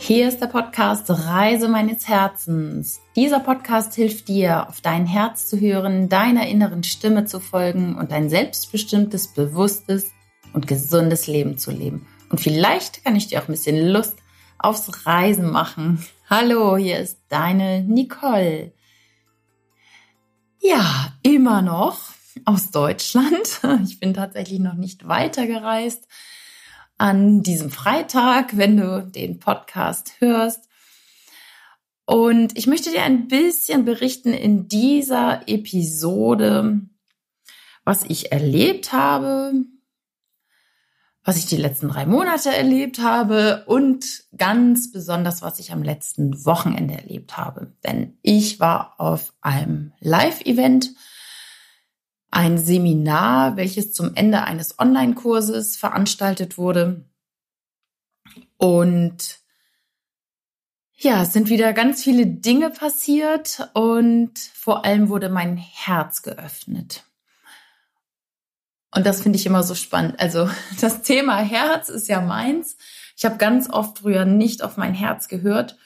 Hier ist der Podcast Reise meines Herzens. Dieser Podcast hilft dir, auf dein Herz zu hören, deiner inneren Stimme zu folgen und ein selbstbestimmtes, bewusstes und gesundes Leben zu leben. Und vielleicht kann ich dir auch ein bisschen Lust aufs Reisen machen. Hallo, hier ist deine Nicole. Ja, immer noch aus Deutschland. Ich bin tatsächlich noch nicht weitergereist an diesem Freitag, wenn du den Podcast hörst. Und ich möchte dir ein bisschen berichten in dieser Episode, was ich erlebt habe, was ich die letzten drei Monate erlebt habe und ganz besonders, was ich am letzten Wochenende erlebt habe. Denn ich war auf einem Live-Event ein Seminar, welches zum Ende eines Online-Kurses veranstaltet wurde. Und ja, es sind wieder ganz viele Dinge passiert und vor allem wurde mein Herz geöffnet. Und das finde ich immer so spannend. Also das Thema Herz ist ja meins. Ich habe ganz oft früher nicht auf mein Herz gehört.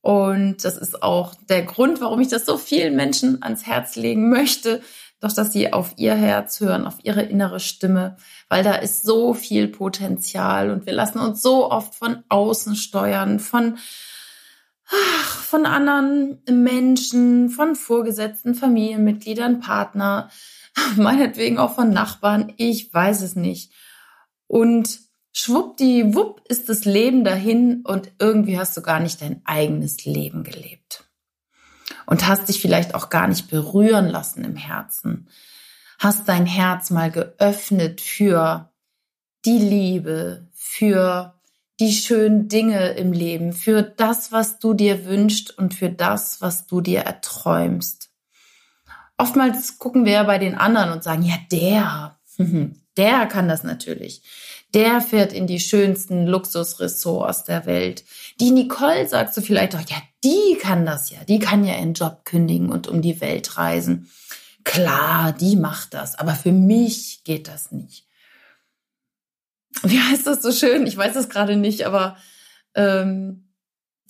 Und das ist auch der Grund, warum ich das so vielen Menschen ans Herz legen möchte, doch dass sie auf ihr Herz hören, auf ihre innere Stimme, weil da ist so viel Potenzial und wir lassen uns so oft von außen steuern, von ach, von anderen Menschen, von Vorgesetzten, Familienmitgliedern, Partner, meinetwegen auch von Nachbarn, ich weiß es nicht. Und schwuppdiwupp ist das Leben dahin und irgendwie hast du gar nicht dein eigenes Leben gelebt und hast dich vielleicht auch gar nicht berühren lassen im Herzen. Hast dein Herz mal geöffnet für die Liebe, für die schönen Dinge im Leben, für das, was du dir wünschst und für das, was du dir erträumst. Oftmals gucken wir bei den anderen und sagen, ja, der, der kann das natürlich. Der fährt in die schönsten Luxusressorts der Welt. Die Nicole sagst du vielleicht auch, ja, die kann das ja. Die kann ja ihren Job kündigen und um die Welt reisen. Klar, die macht das. Aber für mich geht das nicht. Wie heißt das so schön? Ich weiß es gerade nicht, aber ähm,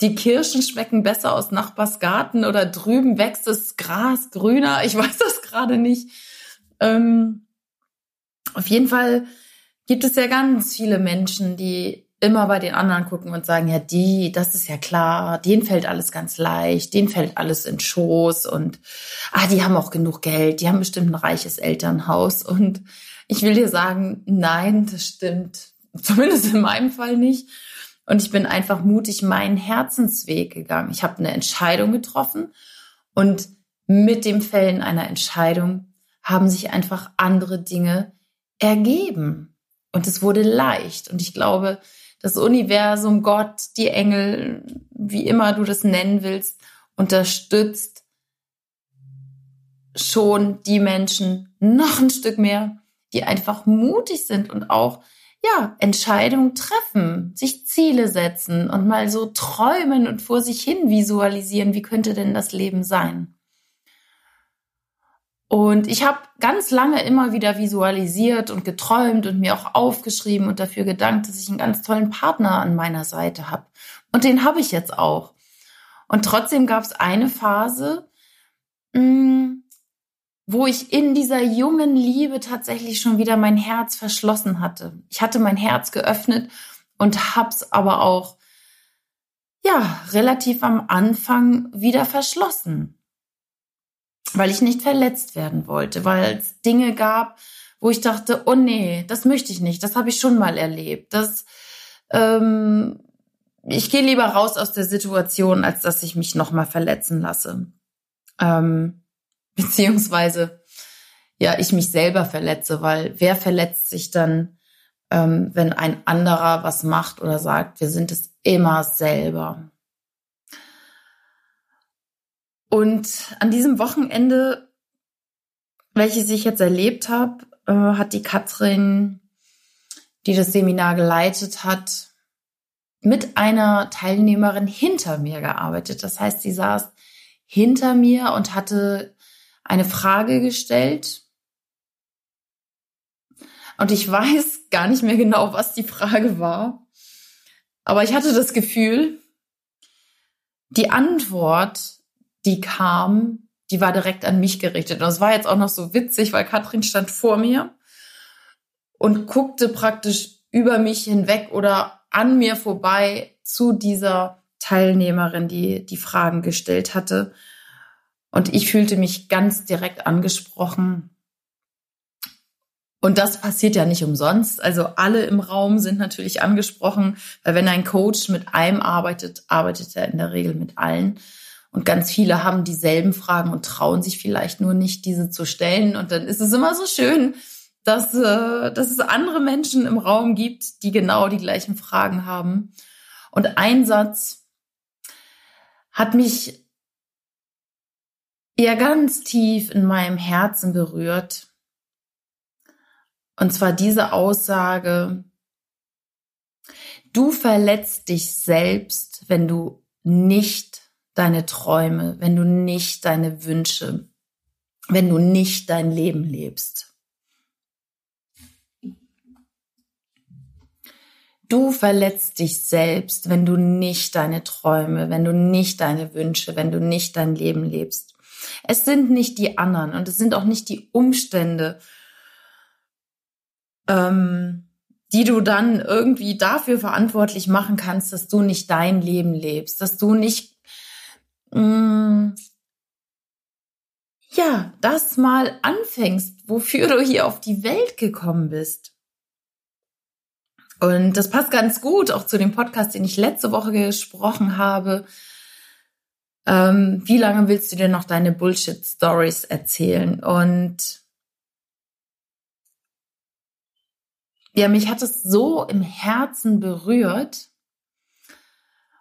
die Kirschen schmecken besser aus Nachbars Garten oder drüben wächst das Gras grüner. Ich weiß das gerade nicht. Ähm, auf jeden Fall gibt es ja ganz viele Menschen, die immer bei den anderen gucken und sagen, ja, die, das ist ja klar, denen fällt alles ganz leicht, denen fällt alles in Schoß und ah, die haben auch genug Geld, die haben bestimmt ein reiches Elternhaus und ich will dir sagen, nein, das stimmt zumindest in meinem Fall nicht. Und ich bin einfach mutig meinen Herzensweg gegangen. Ich habe eine Entscheidung getroffen und mit dem Fällen einer Entscheidung haben sich einfach andere Dinge ergeben. Und es wurde leicht. Und ich glaube, das Universum, Gott, die Engel, wie immer du das nennen willst, unterstützt schon die Menschen noch ein Stück mehr, die einfach mutig sind und auch ja, Entscheidungen treffen, sich Ziele setzen und mal so träumen und vor sich hin visualisieren, wie könnte denn das Leben sein? Und ich habe ganz lange immer wieder visualisiert und geträumt und mir auch aufgeschrieben und dafür gedankt, dass ich einen ganz tollen Partner an meiner Seite habe. Und den habe ich jetzt auch. Und trotzdem gab es eine Phase, mm, wo ich in dieser jungen Liebe tatsächlich schon wieder mein Herz verschlossen hatte. Ich hatte mein Herz geöffnet und hab's aber auch ja relativ am Anfang wieder verschlossen weil ich nicht verletzt werden wollte, weil es Dinge gab, wo ich dachte, oh nee, das möchte ich nicht, das habe ich schon mal erlebt. Das, ähm, ich gehe lieber raus aus der Situation, als dass ich mich nochmal verletzen lasse. Ähm, beziehungsweise, ja, ich mich selber verletze, weil wer verletzt sich dann, ähm, wenn ein anderer was macht oder sagt, wir sind es immer selber. Und an diesem Wochenende, welches ich jetzt erlebt habe, äh, hat die Katrin, die das Seminar geleitet hat, mit einer Teilnehmerin hinter mir gearbeitet. Das heißt, sie saß hinter mir und hatte eine Frage gestellt. Und ich weiß gar nicht mehr genau, was die Frage war. Aber ich hatte das Gefühl, die Antwort, die kam, die war direkt an mich gerichtet. Und es war jetzt auch noch so witzig, weil Katrin stand vor mir und guckte praktisch über mich hinweg oder an mir vorbei zu dieser Teilnehmerin, die die Fragen gestellt hatte. Und ich fühlte mich ganz direkt angesprochen. Und das passiert ja nicht umsonst. Also alle im Raum sind natürlich angesprochen, weil wenn ein Coach mit einem arbeitet, arbeitet er in der Regel mit allen. Und ganz viele haben dieselben Fragen und trauen sich vielleicht nur nicht, diese zu stellen. Und dann ist es immer so schön, dass, äh, dass es andere Menschen im Raum gibt, die genau die gleichen Fragen haben. Und ein Satz hat mich eher ganz tief in meinem Herzen berührt. Und zwar diese Aussage, du verletzt dich selbst, wenn du nicht deine Träume, wenn du nicht deine Wünsche, wenn du nicht dein Leben lebst. Du verletzt dich selbst, wenn du nicht deine Träume, wenn du nicht deine Wünsche, wenn du nicht dein Leben lebst. Es sind nicht die anderen und es sind auch nicht die Umstände, ähm, die du dann irgendwie dafür verantwortlich machen kannst, dass du nicht dein Leben lebst, dass du nicht mm, ja das mal anfängst, wofür du hier auf die Welt gekommen bist. Und das passt ganz gut auch zu dem Podcast, den ich letzte Woche gesprochen habe. Ähm, wie lange willst du dir noch deine Bullshit-Stories erzählen? Und ja, mich hat es so im Herzen berührt.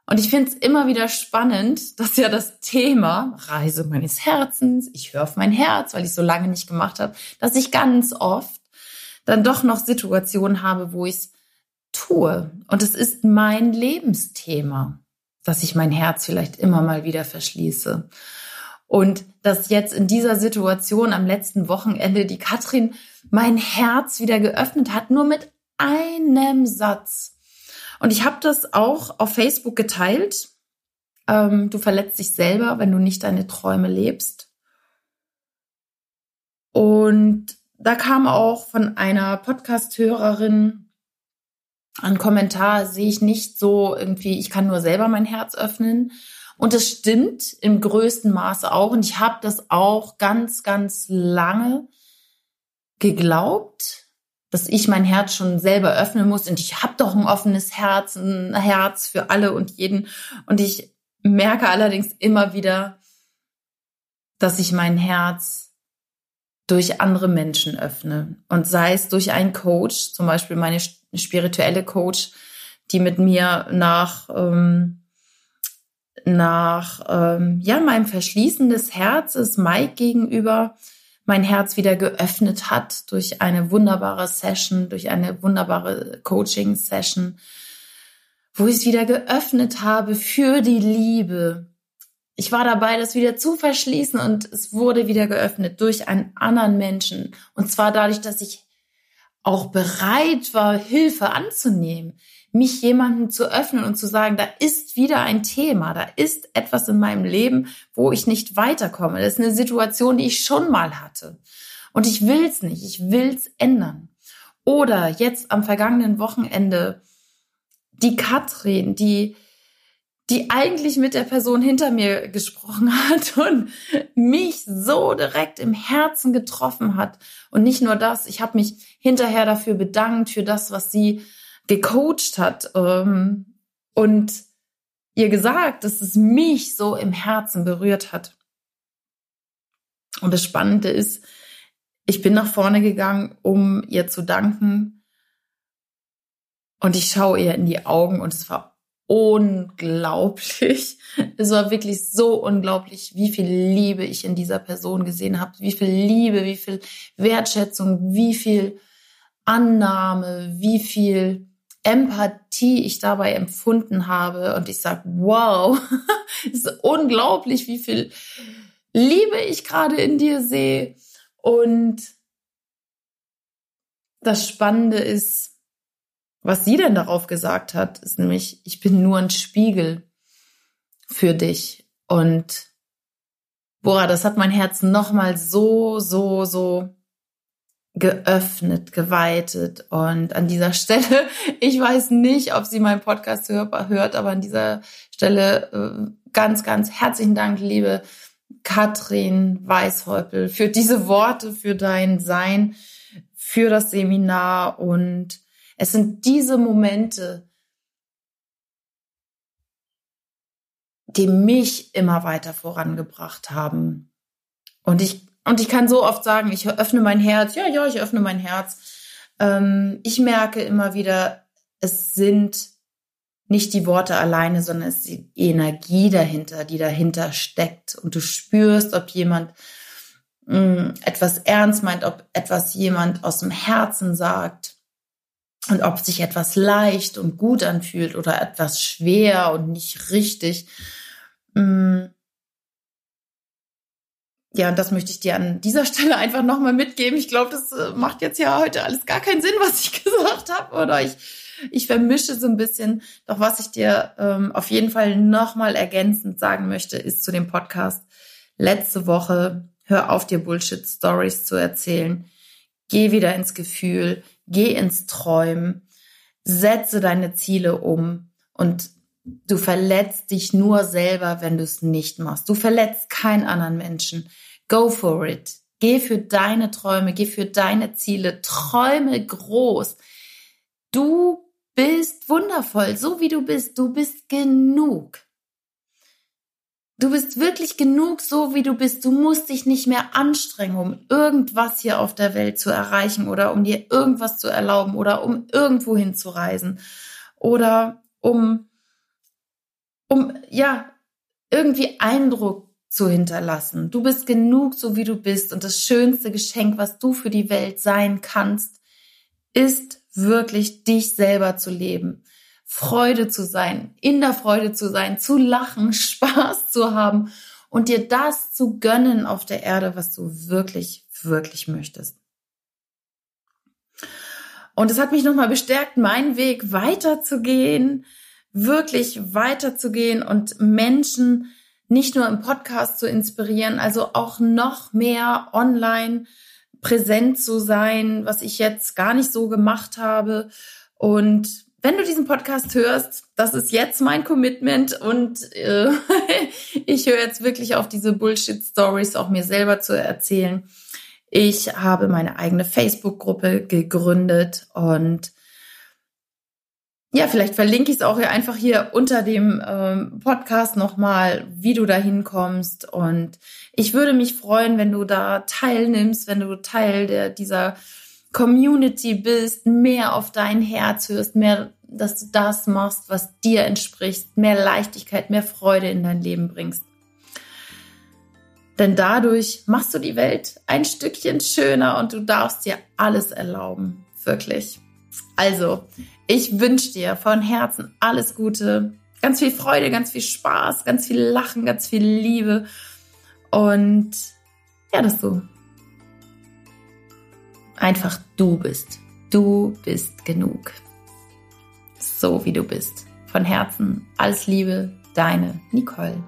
Und ich finde es immer wieder spannend, dass ja das Thema Reise meines Herzens, ich höre auf mein Herz, weil ich so lange nicht gemacht habe, dass ich ganz oft dann doch noch Situationen habe, wo ich es tue. Und es ist mein Lebensthema, dass ich mein Herz vielleicht immer mal wieder verschließe. Und dass jetzt in dieser Situation am letzten Wochenende die Katrin mein Herz wieder geöffnet hat, nur mit einem Satz. Und ich habe das auch auf Facebook geteilt. Ähm, du verletzt dich selber, wenn du nicht deine Träume lebst. Und da kam auch von einer Podcast-Hörerin ein Kommentar sehe ich nicht so irgendwie, ich kann nur selber mein Herz öffnen. Und das stimmt im größten Maße auch. Und ich habe das auch ganz, ganz lange geglaubt, dass ich mein Herz schon selber öffnen muss. Und ich habe doch ein offenes Herz, ein Herz für alle und jeden. Und ich merke allerdings immer wieder, dass ich mein Herz durch andere Menschen öffne. Und sei es durch einen Coach, zum Beispiel meine spirituelle Coach, die mit mir nach, ähm, nach ähm, ja, meinem Verschließen des Herzens Mike gegenüber mein Herz wieder geöffnet hat durch eine wunderbare Session, durch eine wunderbare Coaching-Session, wo ich es wieder geöffnet habe für die Liebe, ich war dabei, das wieder zu verschließen und es wurde wieder geöffnet durch einen anderen Menschen. Und zwar dadurch, dass ich auch bereit war, Hilfe anzunehmen, mich jemandem zu öffnen und zu sagen, da ist wieder ein Thema, da ist etwas in meinem Leben, wo ich nicht weiterkomme. Das ist eine Situation, die ich schon mal hatte. Und ich will's nicht, ich will's ändern. Oder jetzt am vergangenen Wochenende die Katrin, die die eigentlich mit der Person hinter mir gesprochen hat und mich so direkt im Herzen getroffen hat. Und nicht nur das, ich habe mich hinterher dafür bedankt, für das, was sie gecoacht hat ähm, und ihr gesagt, dass es mich so im Herzen berührt hat. Und das Spannende ist, ich bin nach vorne gegangen, um ihr zu danken. Und ich schaue ihr in die Augen und es war unglaublich. Es war wirklich so unglaublich, wie viel Liebe ich in dieser Person gesehen habe, wie viel Liebe, wie viel Wertschätzung, wie viel Annahme, wie viel Empathie ich dabei empfunden habe. Und ich sage, wow, es ist unglaublich, wie viel Liebe ich gerade in dir sehe. Und das Spannende ist, was sie denn darauf gesagt hat, ist nämlich, ich bin nur ein Spiegel. für dich. Und boah, das hat mein Herz nochmal so, so, so geöffnet, geweitet. Und an dieser Stelle, ich weiß nicht, ob sie meinen Podcast hört, aber an dieser Stelle äh, ganz, ganz herzlichen Dank, liebe Katrin Weißhäupel, für diese Worte, für dein Sein, für das Seminar. Und es sind diese Momente, die mich immer weiter vorangebracht haben. Und ich, und ich kann so oft sagen, ich öffne mein Herz. Ja, ja, ich öffne mein Herz. Ähm, ich merke immer wieder, es sind nicht die Worte alleine, sondern es ist die Energie dahinter, die dahinter steckt. Und du spürst, ob jemand mh, mm, etwas ernst meint, ob etwas jemand aus dem Herzen sagt und ob sich etwas leicht und gut anfühlt oder etwas schwer und nicht richtig. Mm. Ja, und das möchte ich dir an dieser Stelle einfach nochmal mitgeben. Ich glaube, das äh, macht jetzt ja heute alles gar keinen Sinn, was ich gesagt habe. Oder ich ich vermische so ein bisschen. Doch was ich dir ähm, auf jeden Fall nochmal ergänzend sagen möchte, ist zu dem Podcast letzte Woche, hör auf dir Bullshit-Stories zu erzählen. Geh wieder ins Gefühl, geh ins Träumen, setze deine Ziele um und du verletzt dich nur selber, wenn du es nicht machst. Du verletzt keinen anderen Menschen. Go for it. Geh für deine Träume, geh für deine Ziele, träume groß. Du bist wundervoll, so wie du bist. Du bist genug. Du bist wirklich genug, so wie du bist. Du musst dich nicht mehr anstrengen, um irgendwas hier auf der Welt zu erreichen oder um dir irgendwas zu erlauben oder um irgendwo hinzureisen oder um, um, ja, irgendwie Eindruck zu hinterlassen. Du bist genug, so wie du bist. Und das schönste Geschenk, was du für die Welt sein kannst, ist wirklich dich selber zu leben, Freude zu sein, in der Freude zu sein, zu lachen, Spaß zu haben und dir das zu gönnen auf der Erde, was du wirklich, wirklich möchtest. Und es hat mich nochmal bestärkt, meinen Weg weiterzugehen, wirklich weiterzugehen und Menschen nicht nur im Podcast zu inspirieren, also auch noch mehr online präsent zu sein, was ich jetzt gar nicht so gemacht habe. Und wenn du diesen Podcast hörst, das ist jetzt mein Commitment und äh, ich höre jetzt wirklich auf diese Bullshit-Stories auch mir selber zu erzählen. Ich habe meine eigene Facebook-Gruppe gegründet und ja, vielleicht verlinke ich es auch einfach hier unter dem ähm, Podcast nochmal, wie du da hinkommst. Und ich würde mich freuen, wenn du da teilnimmst, wenn du Teil der, dieser Community bist, mehr auf dein Herz hörst, mehr, dass du das machst, was dir entspricht, mehr Leichtigkeit, mehr Freude in dein Leben bringst. Denn dadurch machst du die Welt ein Stückchen schöner und du darfst dir alles erlauben. Wirklich. Also, ich wünsche dir von Herzen alles Gute, ganz viel Freude, ganz viel Spaß, ganz viel Lachen, ganz viel Liebe und ja, dass du einfach du bist. Du bist genug. So wie du bist. Von Herzen alles Liebe, deine Nicole.